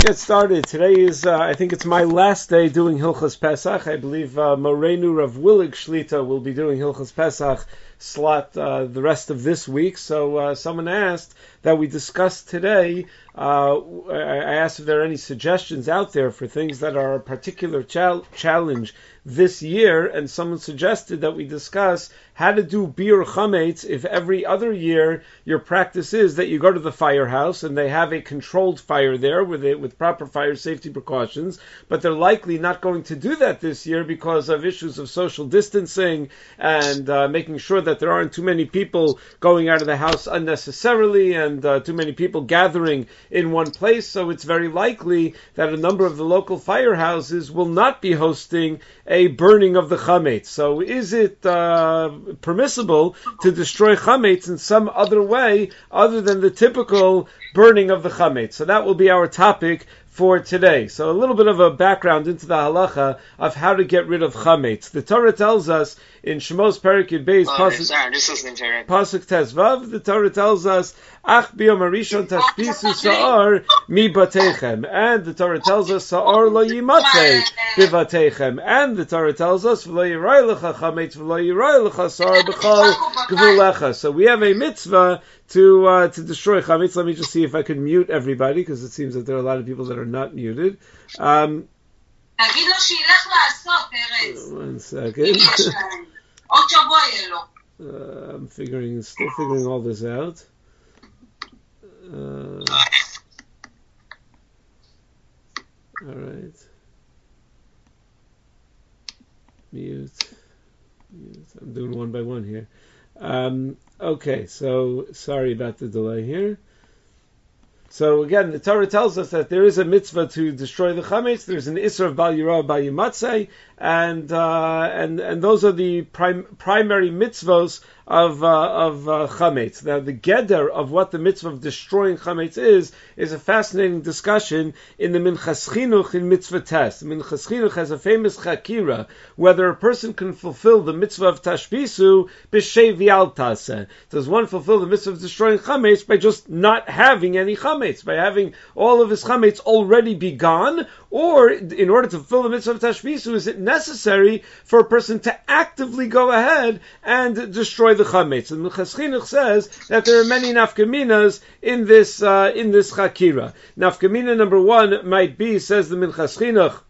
Get started. Today is, uh, I think it's my last day doing Hilchas Pesach. I believe uh, Morenu Rav Willig Shlita will be doing Hilchas Pesach slot uh, the rest of this week. So uh, someone asked that we discuss today. Uh, I asked if there are any suggestions out there for things that are a particular chal- challenge this year, and someone suggested that we discuss how to do biur chametz if every other year your practice is that you go to the firehouse and they have a controlled fire there with it with proper fire safety precautions, but they're likely not going to do that this year because of issues of social distancing and uh, making sure that there aren't too many people going out of the house unnecessarily and uh, too many people gathering in one place. So it's very likely that a number of the local firehouses will not be hosting a burning of the chametz. So is it uh, permissible to destroy chametz in some other way other than the typical burning of the chametz? So that will be our topic for today. So a little bit of a background into the halacha of how to get rid of chametz. The Torah tells us in Shemos Perikid Beis Oh, Pasuk sorry, I'm just listening to it. Pasuk Tezvav, the Torah tells us, Ach biyom harishon sa'ar mi batechem. And the Torah tells us, Sa'ar lo yimatze bivatechem. And the Torah tells us, V'lo yirai lecha chametz, v'lo yirai lecha sa'ar b'chal gvulecha. So we have a mitzvah to uh, to destroy chametz. Let me just see if I can mute everybody because it seems that there are a lot of people that are not muted. Um, one second. uh, I'm figuring, still figuring all this out. Uh, all right. Mute. Mute. I'm doing one by one here. Um, okay, so sorry about the delay here. So again, the Torah tells us that there is a mitzvah to destroy the chametz. There's an isra of bal yirah bal and uh, and and those are the prim- primary mitzvos of uh, of uh, chametz. Now, the geder of what the mitzvah of destroying chametz is is a fascinating discussion in the Minchas Chinuch in Mitzvah Test. Minchas Chinuch has a famous chakira whether a person can fulfill the mitzvah of tashbisu b'shei v'altase. Does one fulfill the mitzvah of destroying chametz by just not having any chametz, by having all of his chametz already be gone, or in order to fulfill the mitzvah of tashbisu, is it necessary for a person to actively go ahead and destroy the chametz? And Minchas Chinuch says that there are many nafkaminas in this uh, in this chakira. Nafkamina number one might be, says the Minchas Chinuch,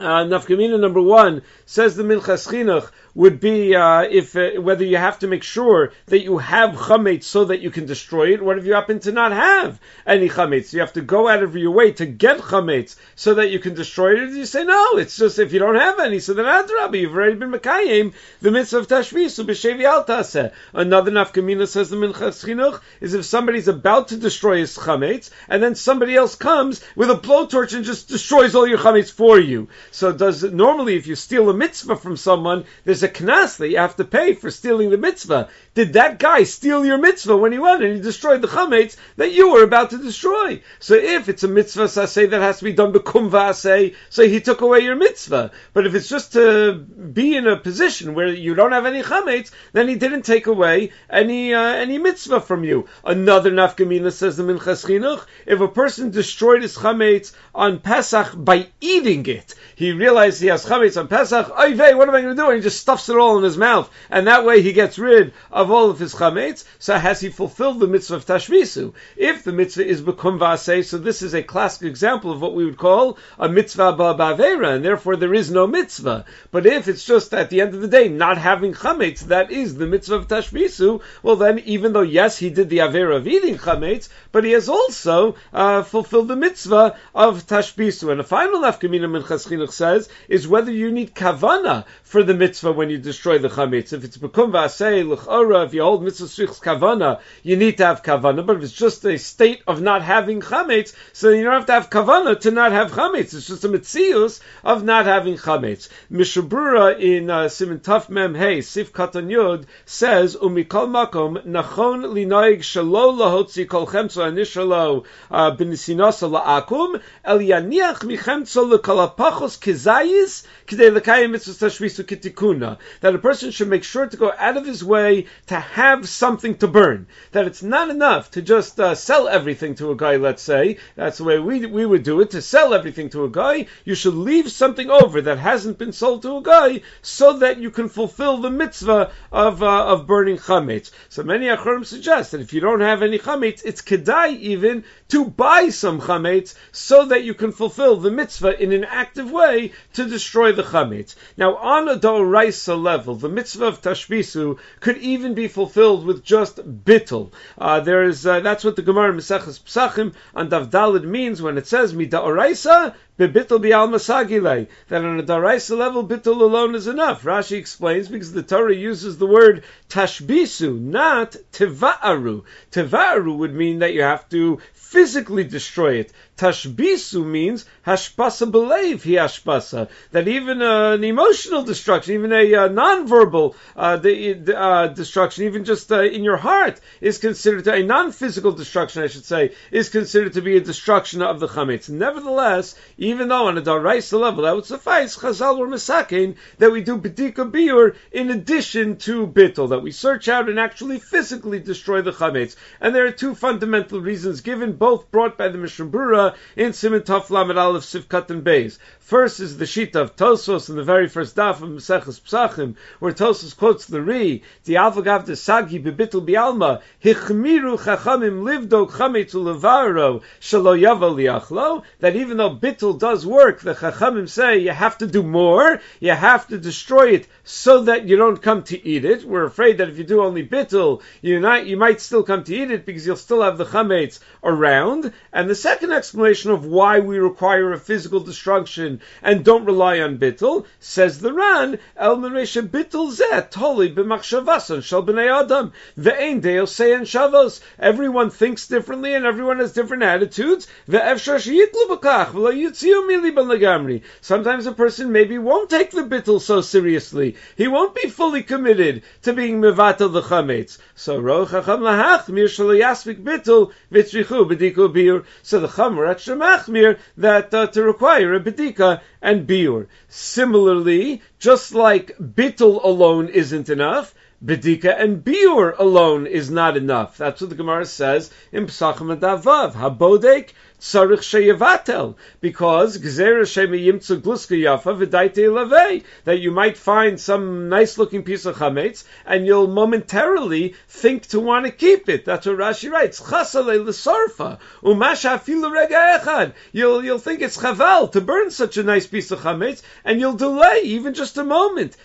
uh, nafkamina number one says the Minchas Chinuch would be uh, if uh, whether you have to make sure that you have chametz so that you can destroy it. What if you happen to not have any chametz? You have to go out of your way to get chametz so that you can destroy it. You say no, it's just if you don't have any. So then Adrabah, you've already been mekayim the mitzvah of tashvis so b'shevi al taseh. Another nafkamina says the Minchas Chinuch is if somebody's about to destroy his chametz and then somebody else comes with a blowtorch and just destroys all your chametz for you. So does normally if you steal a mitzvah from someone, there's a knas that you have to pay for stealing the mitzvah. Did that guy steal your mitzvah when he went and he destroyed the chametz that you were about to destroy? So if it's a mitzvah saseh that has to be done bekum v'aseh, so he took away your mitzvah. But if it's just to be in a position where you don't have any chametz, then he didn't take away any uh, any mitzvah from you. Another nafkamina says the Minchas Chinuch, if a person destroyed his chametz on Pesach by eating it, he realized he has chametz on Pesach. Oy vey, what am I going to do? And he just stuffs it all in his mouth, and that way he gets rid of all of his chametz. So has he fulfilled the mitzvah of tashvisu? If the mitzvah is bekum v'aseh, so this is a classic example of what we would call a mitzvah ba'avera, and therefore there is no mitzvah. But if it's just at the end of the day not having chametz, that is the mitzvah of tashvisu. Well, then even though yes he did the avera of eating chametz, but he has also uh, fulfilled the mitzvah of tashbisu. And the final nafkamina Minchas Chinuch says is whether you need kavana for the mitzvah when you destroy the chametz. If it's bekum v'asei l'chora, if you hold mitzvah kavana, you need to have kavana. But if it's just a state of not having chametz, so you don't have to have kavana to not have chametz. It's just a mitzius of not having chametz. Mishnah Berurah in uh, Simon Tuf Mem Hey Sif Katan Yud says umikol makom nachon linoig shalo lahotzi kol chemtzo anishalo b'nisinasa la'akum el yaniach michemtzo lekalapachos kizayis k'dei lekayim mitzvah tashvisu kitikuna. that a person should make sure to go out of his way to have something to burn. That it's not enough to just uh, sell everything to a guy. Let's say that's the way we we would do it. To sell everything to a guy, you should leave something over that hasn't been sold to a guy, so that you can fulfill the mitzvah of uh, of burning chametz. So many acharim suggest that if you don't have any chametz, it's kedai even to buy some chametz so that you can fulfill the mitzvah in an active way to destroy the chametz. Now, on a doraisa level, the mitzvah of tashbisu could even be fulfilled with just bittul. Uh, there is uh, that's what the Gemara Maseches Psachim on Davdalid means when it says midaoraisa Bebittel bial masagile. That on a daraisa level, bittel alone is enough. Rashi explains because the Torah uses the word tashbisu, not tiva'aru. Tiva'aru would mean that you have to physically destroy it. Tashbisu means hashpasa believe he hashpasa. That even uh, an emotional destruction, even a uh, non-verbal uh, destruction, even just uh, in your heart, is considered to, a non-physical destruction, I should say, is considered to be a destruction of the chametz. Nevertheless, even though on a daraisa level that would suffice, Chazal were misakin that we do bedika biur in addition to bittel, that we search out and actually physically destroy the chametz. And there are two fundamental reasons given, both brought by the Mishnah Brura in Simon Tov Lamed Aleph Sivkat and Beis. First is the sheet of Tosfos in the very first daf of Maseches Psachim, where Tosfos quotes the Ri, the Alfagav de Sagi bebitul bialma, hichmiru chachamim livdo chametz ulevaro shalo yavo liachlo, that even though bittul does work, the chachamim say you have to do more, you have to destroy it so that you don't come to eat it. We're afraid that if you do only bittul, you not, you might still come to eat it because you'll still have the chametz around. And the second explanation of why we require a physical destruction and don't rely on bittul, says the Ran, El Meresha bittul zet toli b'machshavasan shal b'nei adam ve'ein seyan shavos. Everyone thinks differently and everyone has different attitudes. Ve'efshar sheyitlu b'kach v'lo yitziu mili ben Sometimes a person maybe won't take the bittul so seriously. He won't be fully committed to being mevatel the chametz. So roch hacham lahach mir yasvik bittul vitzrichu b'diku biur. So the chum that uh, to require a bedika and biur. Similarly, just like bittul alone isn't enough, bedika and biur alone is not enough. That's what the Gemara says in Pesachim and Davav. Habodek tzarich sheyevatel, because gzera shemiyimtzu gluska yafa v'daite lavei, that you might find some nice looking piece of chametz and you'll momentarily think to want to keep it. That's what Rashi writes. Chasale l'sarfa umasha afilu rega echad. You'll you'll think it's chaval to burn such a nice piece of chametz and you'll delay even just a moment.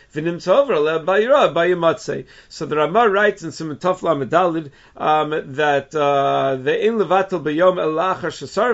So the Ramah writes in some Tov Lamed um, that uh, the in levatel b'yom elachar shasar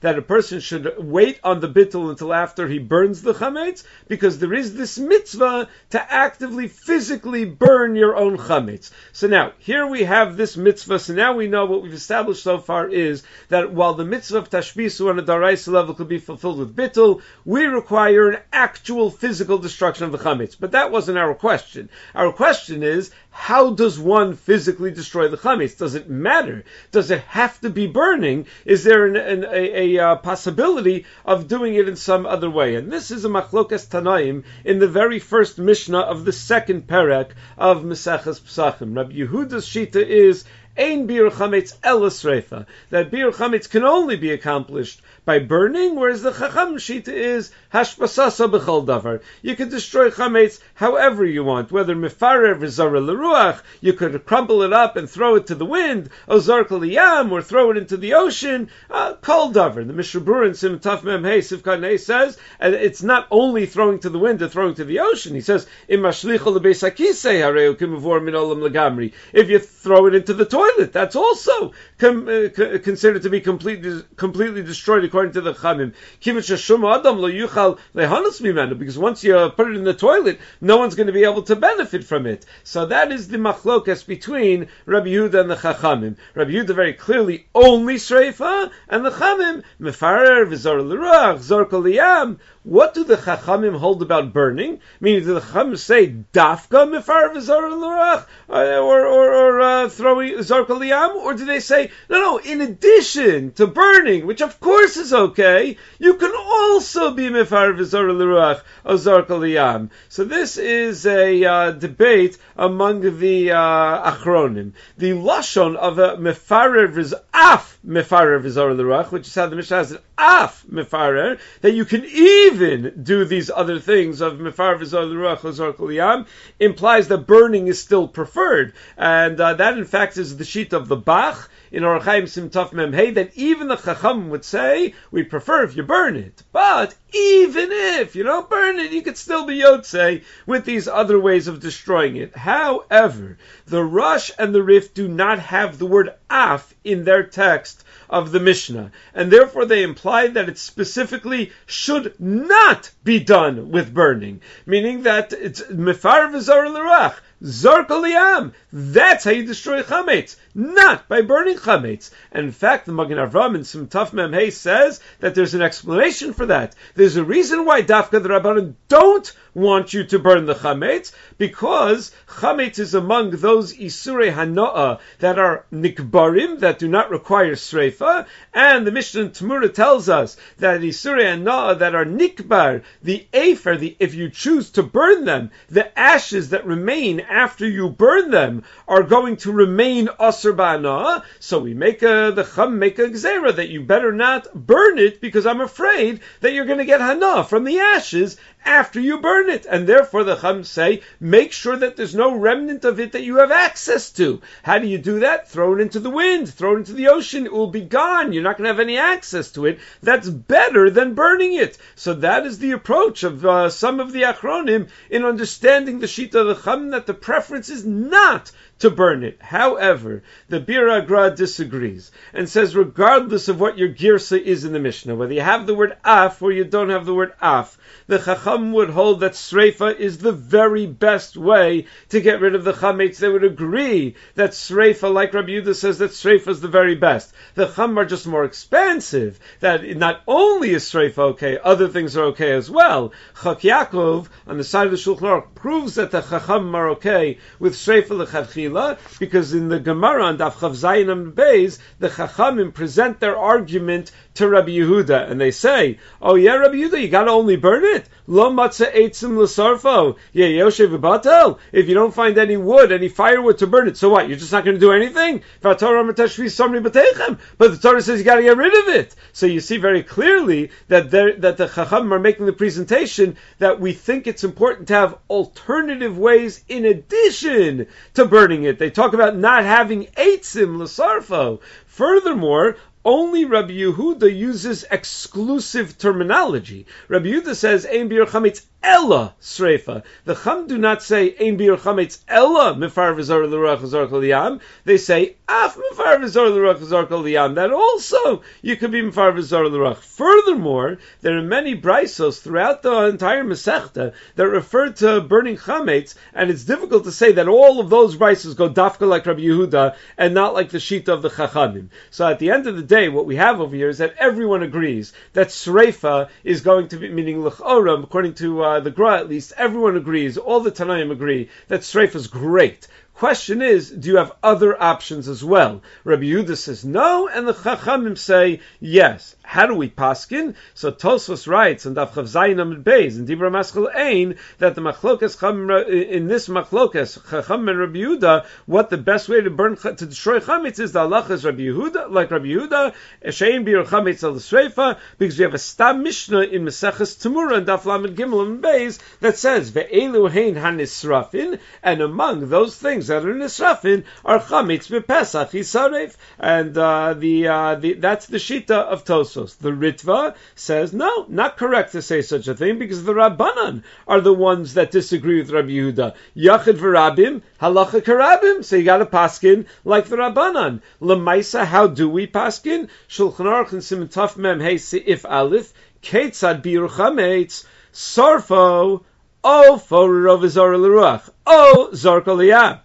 that a person should wait on the bittul until after he burns the chametz, because there is this mitzvah to actively, physically burn your own chametz. So now, here we have this mitzvah, so now we know what we've established so far is that while the mitzvah of tashbisu on a daraisa level could be fulfilled with bittul, we require an actual physical destruction of the chametz. But that wasn't our question. Our question is, how does one physically destroy the chametz? Does it matter? Does it have to be burning? Is there an, an, a, a uh, possibility of doing it in some other way? And this is a machlokas tanaim in the very first mishnah of the second perek of Maseches Psachim. Rabbi Yehuda's shita is Ein bir chametz elasrefa. That bir chametz can only be accomplished by burning, whereas the chacham shita is hashbasasa b'chol davar. You can destroy chametz however you want, whether mifarer v'zara leruach, you could crumple it up and throw it to the wind, ozar yam, or throw it into the ocean, uh, kol davar. The Mishnah Berurah in Sim Taf Mem Hey Sivkan says, and it's not only throwing to the wind or throwing to the ocean. He says, If you throw it into the toilet, that's also com- uh, considered to be completely completely destroyed according to the Chamim. Because once you put it in the toilet, no one's going to be able to benefit from it. So that is the machlokas between Rabbi Yehuda and the Chachamim. Rabbi Yehuda very clearly only Sreifa, and the Chamim, Mefarer, Vizor L'Ruach, Zor Koliyam, what do the Chachamim hold about burning? Meaning, do the Chachamim say dafka mifar v'zar uh, or or, or uh, throwing zarka liam, or do they say no, no? In addition to burning, which of course is okay, you can also be mefar v'zor l'ruach ozor kaliyam. So this is a uh, debate among the uh, achronim. The lashon of a mefarer is af l'ruach, which is how the Mishnah has it af mefarer, that you can even do these other things of mefarer v'zor implies that burning is still preferred, and uh, that in fact is the sheet of the Bach in Orach Chaim Simtaf Mem Hey that even the Chacham would say we prefer if you burn it, but even if you don't burn it, you could still be Yotze with these other ways of destroying it. However, the Rosh and the Rif do not have the word Af in their text of the Mishnah, and therefore they imply that it specifically should not be done with burning, meaning that it's Mefar L'Rach. Zarkaliam. That's how you destroy chametz, not by burning chametz. And in fact, the Magen Avram in some tough memhei says that there's an explanation for that. There's a reason why Dafka the Rabbanon don't want you to burn the chametz because chametz is among those isure hanoah that are nikbarim that do not require sreifa, and the Mishnah Tamura tells us that isure hanoah that are nikbar, the afer, the if you choose to burn them, the ashes that remain after you burn them are going to remain asr. So we make a the chum make a gzera that you better not burn it because I'm afraid that you're going to get hana from the ashes after you burn it, and therefore the chum say make sure that there's no remnant of it that you have access to. How do you do that? Throw it into the wind, throw it into the ocean. It will be gone. You're not going to have any access to it. That's better than burning it. So that is the approach of uh, some of the achronim in understanding the shita of the chum that the preference is not to burn it. However, the Biur HaGra disagrees and says, regardless of what your girsa is in the Mishnah, whether you have the word af or you don't have the word af, the Chacham would hold that Sreifa is the very best way to get rid of the Chametz. They would agree that Sreifa, like Rabbi Yehuda says, that Sreifa is the very best. The Chum are just more expensive. That not only is Sreifa okay, other things are okay as well. Chok Yaakov, on the side of the Shulchan Aruch, proves that the Chacham are okay with Sreifa Because in the Gemara on Daf Chav Zayin and Beis, the Chachamim present their argument to Rabbi Yehuda, and they say, "Oh yeah, Rabbi Yehuda, you got to only burn it. Lo matzah eitzim l'sarfo. Yeah, Yoshev batel. If you don't find any wood, any firewood to burn it, so what? You're just not going to do anything. But the Torah says you got to get rid of it. So you see very clearly that that the Chacham are making the presentation that we think it's important to have alternative ways in addition to burning it. They talk about not having eitzim l'sarfo. Furthermore, only Rabbi Yehuda uses exclusive terminology. Rabbi Yehuda says, Ein bir chametz ella sreifa. The Chum do not say ein bir chametz ella mifar v'zor l'ruach v'zor kol They say af mifar v'zor l'ruach v'zor kol That also you could be mifar v'zor l'ruach. Furthermore, there are many brisos throughout the entire Masechta that refer to burning chametz, and it's difficult to say that all of those brisos go dafka like Rabbi Yehuda and not like the sheet of the Chachamim. So at the end of the day, what we have over here is that everyone agrees that sreifa is going to be meaning l'choram, according to uh, the Gra at least, everyone agrees, all the Tanaim agree that Sreifa is great. Question is, do you have other options as well? Rabbi Yehuda says no, and the Chachamim say yes. How do we paskin? So Tosfos writes in Daf Chav Zayin Amid Beis in Dibra Maschel Ein that the machlokas in this machlokas Chacham and Rabbi Yehuda what the best way to burn to destroy chametz is the Allah is Rabbi Yehuda like Rabbi Yehuda Shein bir chametz al Sreifa because we have a stam Mishnah in Maseches Tamura and Daf Lamed Gimel and Beis that says ve'elu hein hanisrafin and among those things that are nisrafin are chametz bepesach yisaref and uh, the, uh, the that's the shita of Tosfos. The Ritva says, no, not correct to say such a thing because the Rabbanan are the ones that disagree with Rabbi Yehuda. Yachid v'rabim, halacha karabim. So you got to paskin like the Rabbanan. Lemaisa, how do we paskin? Shulchan Aruch and Simon Taf Mem Hey If Aleph, Ketzad Bir Chametz, Sarfo, O for Rovizor L'Ruach, O Zorkaliyah.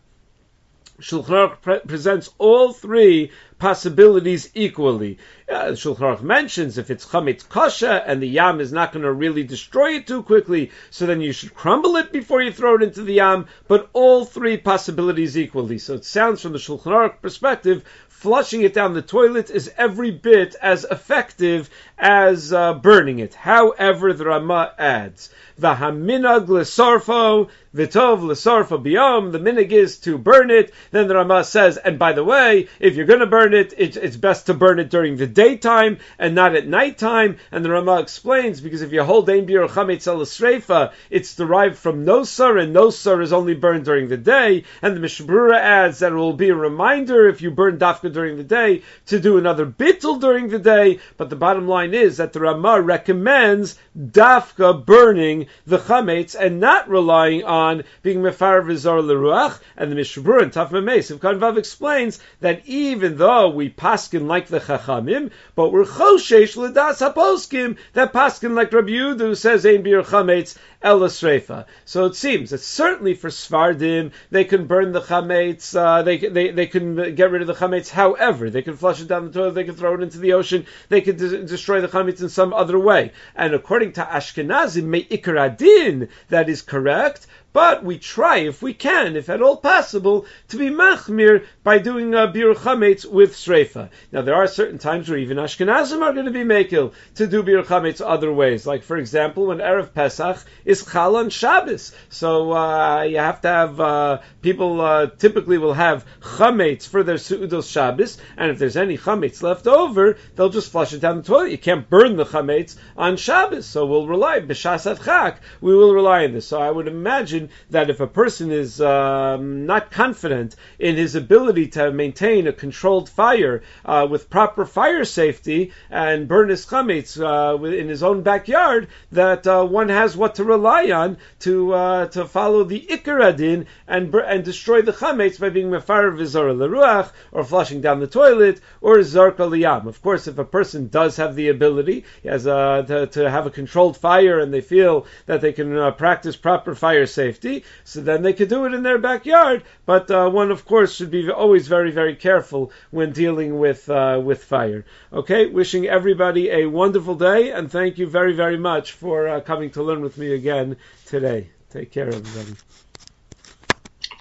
Shulchan Aruch pre- presents all three possibilities equally. Uh, Shulchan Aruch mentions if it's chametz kasha and the yam is not going to really destroy it too quickly, so then you should crumble it before you throw it into the yam. But all three possibilities equally. So it sounds from the Shulchan Aruch perspective flushing it down the toilet is every bit as effective as uh, burning it. However, the Rama adds, Vahaminag l'sarfo, vitov l'sarfo biyom, the minig is to burn it. Then the Rama says, and by the way, if you're going to burn it, it, it's best to burn it during the daytime and not at nighttime. And the Rama explains, because if you hold ein bir chametz it's derived from nosar, and nosar is only burned during the day. And the Mishnah Berurah adds that it will be a reminder if you burn dafka during the day to do another bittul during the day. But the bottom line is that the Rama recommends dafka burning the chametz and not relying on being mefar v'zor leruach. And the Mishabur and Taf Memes of Kanvav explains that even though we paskin like the chachamim, but we're choshesh ledas haposkim that paskin like Rabbi Yudu says ein bir chametz elasrefa. So it seems that certainly for Svardim they can burn the chametz, uh, they they they can get rid of the chametz. However, they can flush it down the toilet, they can throw it into the ocean, they can de- destroy the chametz in some other way. And according to Ashkenazim, may ikaradin that is correct. But we try, if we can, if at all possible, to be machmir by doing uh, bir with sreifa. Now there are certain times where even Ashkenazim are going to be makil to do bir other ways. Like for example, when erev Pesach is chal on Shabbos, so uh, you have to have uh, people uh, typically will have chametz for their suudos Shabbos, and if there's any chametz left over, they'll just flush it down the toilet. You can't burn the chametz on Shabbos, so we'll rely b'shasat chak. We will rely on this. So I would imagine that if a person is um, not confident in his ability to maintain a controlled fire uh, with proper fire safety and burn his chametz uh, in his own backyard, that uh, one has what to rely on to uh, to follow the ikaradin and and destroy the chametz by being mefar v'zor leruach or flushing down the toilet or zarka liyam. Of course, if a person does have the ability as to, to have a controlled fire and they feel that they can uh, practice proper fire safety safety, so then they could do it in their backyard. But uh, one, of course, should be always very, very careful when dealing with uh, with fire. Okay, wishing everybody a wonderful day, and thank you very, very much for uh, coming to learn with me again today. Take care, everybody.